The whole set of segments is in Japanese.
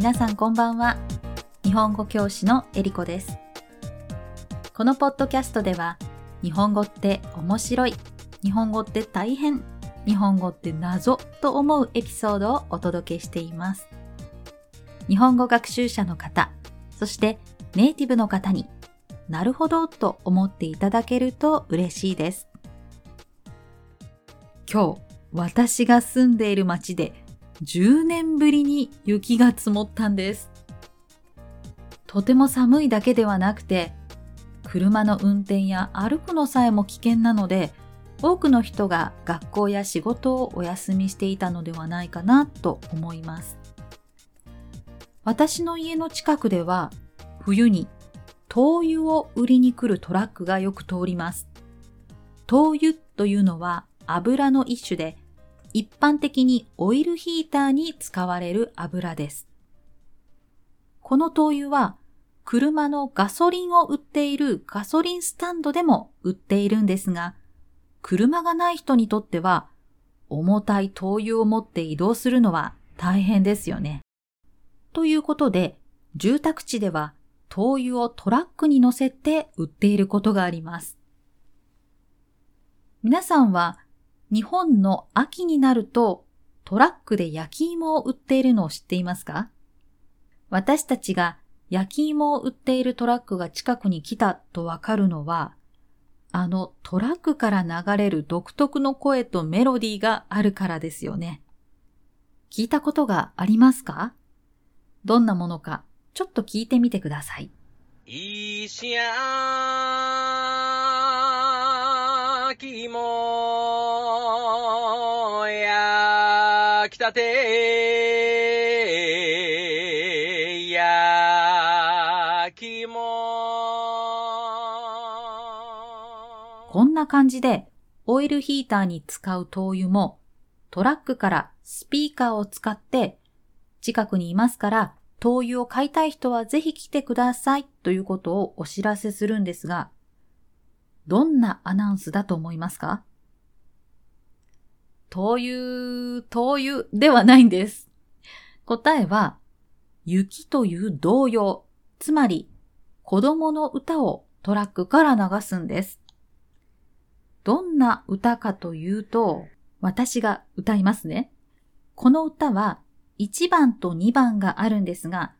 皆さんこんばんは。日本語教師のえりこです。このポッドキャストでは、日本語って面白い、日本語って大変、日本語って謎と思うエピソードをお届けしています。日本語学習者の方、そしてネイティブの方になるほどと思っていただけると嬉しいです。今日、私が住んでいる街で10年ぶりに雪が積もったんです。とても寒いだけではなくて、車の運転や歩くのさえも危険なので、多くの人が学校や仕事をお休みしていたのではないかなと思います。私の家の近くでは冬に灯油を売りに来るトラックがよく通ります。灯油というのは油の一種で、一般的にオイルヒーターに使われる油です。この灯油は車のガソリンを売っているガソリンスタンドでも売っているんですが、車がない人にとっては重たい灯油を持って移動するのは大変ですよね。ということで、住宅地では灯油をトラックに乗せて売っていることがあります。皆さんは日本の秋になるとトラックで焼き芋を売っているのを知っていますか？私たちが焼き芋を売っているトラックが近くに来たとわかるのは、あのトラックから流れる独特の声とメロディーがあるからですよね。聞いたことがありますか？どんなものかちょっと聞いてみてください。石焼きもきたて。焼きも。こんな感じでオイルヒーターに使う灯油もトラックからスピーカーを使って近くにいますから灯油を買いたい人はぜひ来てくださいということをお知らせするんですが、どんなアナウンスだと思いますか？灯油、灯油ではないんです。答えは、雪という童謡、つまり子供の歌をトラックから流すんです。どんな歌かというと、私が歌いますね。この歌は1番と2番があるんですが、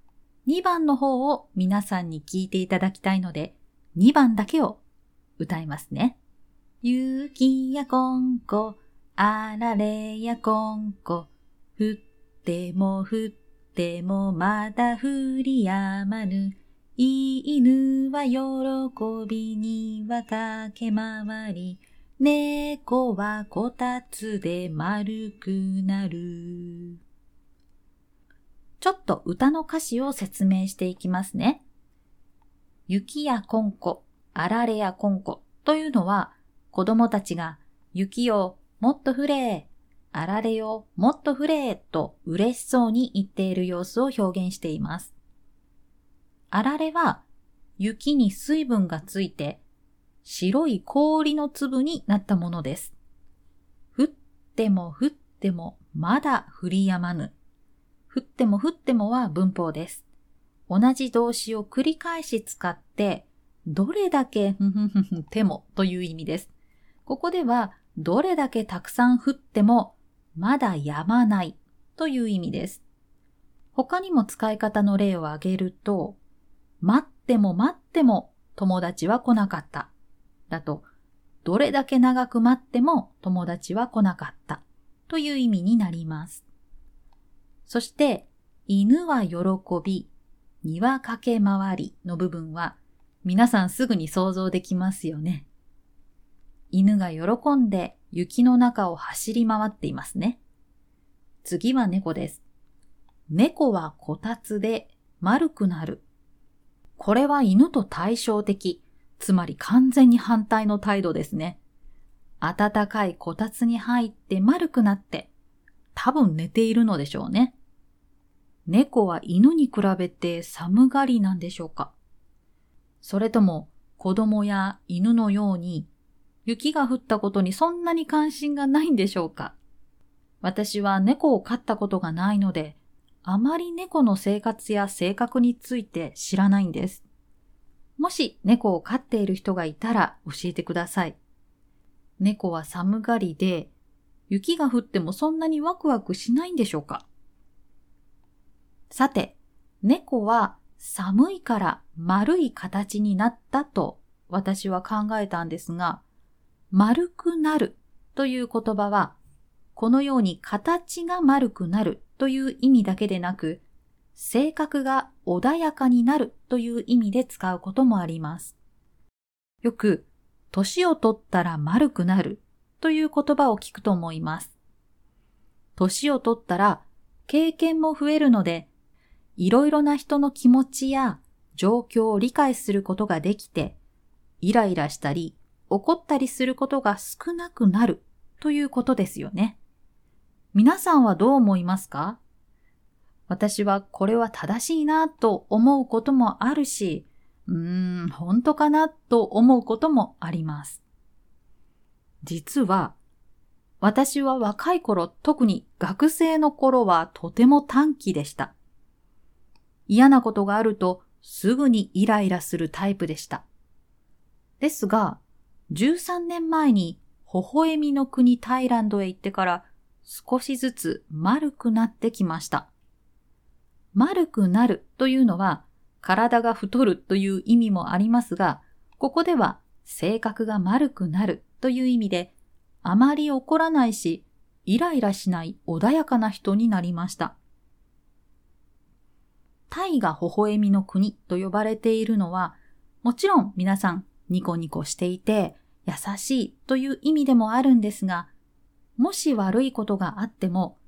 2番の方を皆さんに聞いていただきたいので、2番だけを歌いますね。雪やこんこ、あられやこんこ、降っても降ってもまだ降りやまぬ。犬は喜びには駆け回り、猫はこたつで丸くなる。ちょっと歌の歌詞を説明していきますね。雪やこんこ、あられやこんこというのは子供たちが雪よもっと降れ、あられよもっと降れと嬉しそうに言っている様子を表現しています。あられは雪に水分がついて白い氷の粒になったものです。降っても降ってもまだ降りやまぬ。降っても降ってもは文法です。同じ動詞を繰り返し使って、どれだけふふふふてもという意味です。ここでは、どれだけたくさん降っても、まだやまないという意味です。他にも使い方の例を挙げると、待っても待っても友達は来なかった。だと、どれだけ長く待っても友達は来なかったという意味になります。そして、犬は喜び、庭駆け回りの部分は、皆さんすぐに想像できますよね。犬が喜んで雪の中を走り回っていますね。次は猫です。猫はこたつで丸くなる。これは犬と対照的、つまり完全に反対の態度ですね。暖かいこたつに入って丸くなって、多分寝ているのでしょうね。猫は犬に比べて寒がりなんでしょうかそれとも子供や犬のように雪が降ったことにそんなに関心がないんでしょうか？私は猫を飼ったことがないのであまり猫の生活や性格について知らないんです。もし猫を飼っている人がいたら教えてください。猫は寒がりで、雪が降ってもそんなにワクワクしないんでしょうか？さて、猫は寒いから丸い形になったと私は考えたんですが、丸くなるという言葉は、このように形が丸くなるという意味だけでなく、性格が穏やかになるという意味で使うこともあります。よく、年を取ったら丸くなるという言葉を聞くと思います。年を取ったら経験も増えるので、いろいろな人の気持ちや状況を理解することができて、イライラしたり怒ったりすることが少なくなるということですよね。皆さんはどう思いますか？私はこれは正しいなと思うこともあるし、うーん、本当かなと思うこともあります。実は、私は若い頃、特に学生の頃はとても短気でした。嫌なことがあるとすぐにイライラするタイプでした。ですが、13年前に微笑みの国タイランドへ行ってから少しずつ丸くなってきました。丸くなるというのは体が太るという意味もありますが、ここでは性格が丸くなるという意味で、あまり怒らないし、イライラしない穏やかな人になりました。タイが微笑みの国と呼ばれているのは、もちろん皆さんニコニコしていて優しいという意味でもあるんですが、もし悪いことがあっても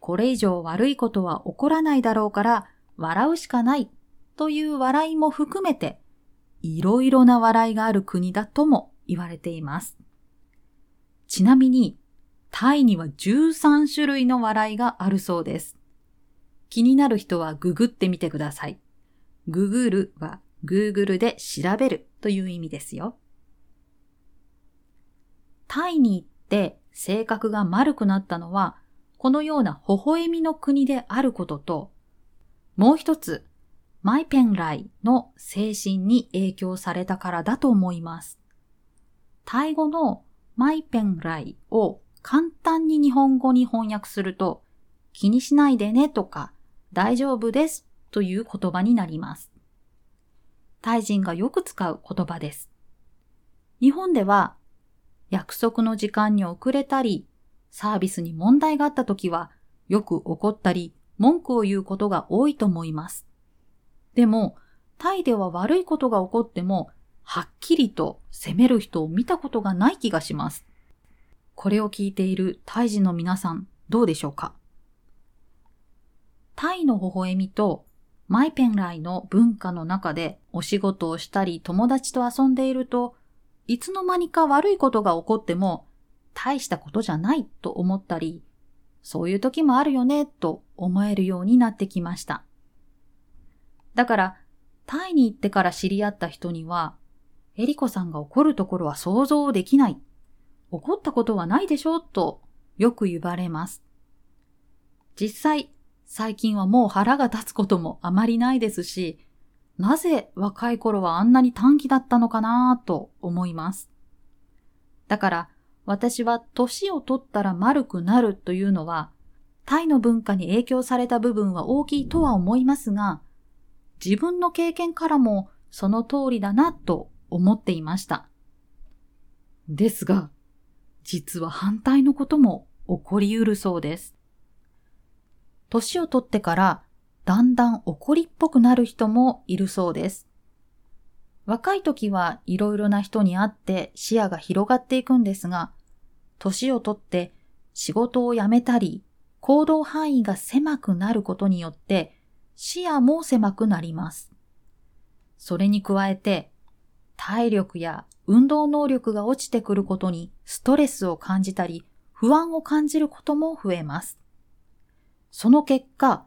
これ以上悪いことは起こらないだろうから笑うしかないという笑いも含めていろいろな笑いがある国だとも言われています。ちなみにタイには13種類の笑いがあるそうです。気になる人はググってみてください。ググるは Google で調べるという意味ですよ。タイに行って性格が丸くなったのはこのような微笑みの国であることと、もう一つ、マイペンライの精神に影響されたからだと思います。タイ語のマイペンライを簡単に日本語に翻訳すると、気にしないでねとか、大丈夫ですという言葉になります。タイ人がよく使う言葉です。日本では、約束の時間に遅れたり、サービスに問題があった時は、よく怒ったり、文句を言うことが多いと思います。でも、タイでは悪いことが起こっても、はっきりと責める人を見たことがない気がします。これを聞いているタイ人の皆さん、どうでしょうか？タイの微笑みとマイペンライの文化の中でお仕事をしたり友達と遊んでいると、いつの間にか悪いことが起こっても大したことじゃないと思ったり、そういう時もあるよねと思えるようになってきました。だから、タイに行ってから知り合った人には、エリコさんが怒るところは想像できない。怒ったことはないでしょうとよく言われます。実際、最近はもう腹が立つこともあまりないですし、なぜ若い頃はあんなに短気だったのかなぁと思います。だから、私は年を取ったら丸くなるというのは、タイの文化に影響された部分は大きいとは思いますが、自分の経験からもその通りだなと思っていました。ですが、実は反対のことも起こりうるそうです。年を取ってからだんだん怒りっぽくなる人もいるそうです。若い時はいろいろな人に会って視野が広がっていくんですが、年をとって仕事を辞めたり、行動範囲が狭くなることによって視野も狭くなります。それに加えて、体力や運動能力が落ちてくることにストレスを感じたり、不安を感じることも増えます。その結果、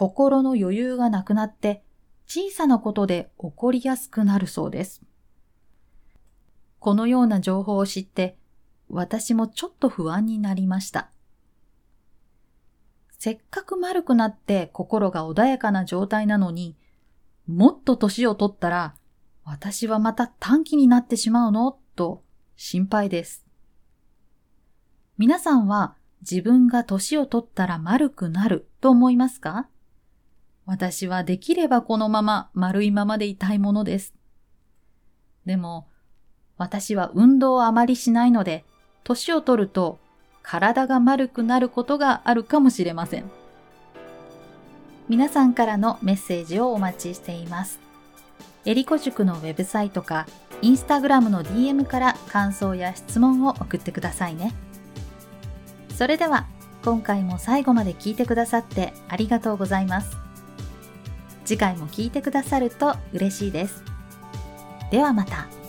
心の余裕がなくなって小さなことで起こりやすくなるそうです。このような情報を知って、私もちょっと不安になりました。せっかく丸くなって心が穏やかな状態なのに、もっと年を取ったら、私はまた短期になってしまうの？と心配です。皆さんは自分が年を取ったら丸くなると思いますか？私はできればこのまま丸いままでいたいものです。でも、私は運動をあまりしないので、年を取ると体が丸くなることがあるかもしれません。皆さんからのメッセージをお待ちしています。えりこ塾のウェブサイトか、インスタグラムの DM から感想や質問を送ってくださいね。それでは、今回も最後まで聞いてくださってありがとうございます。次回も聞いてくださると嬉しいです。ではまた。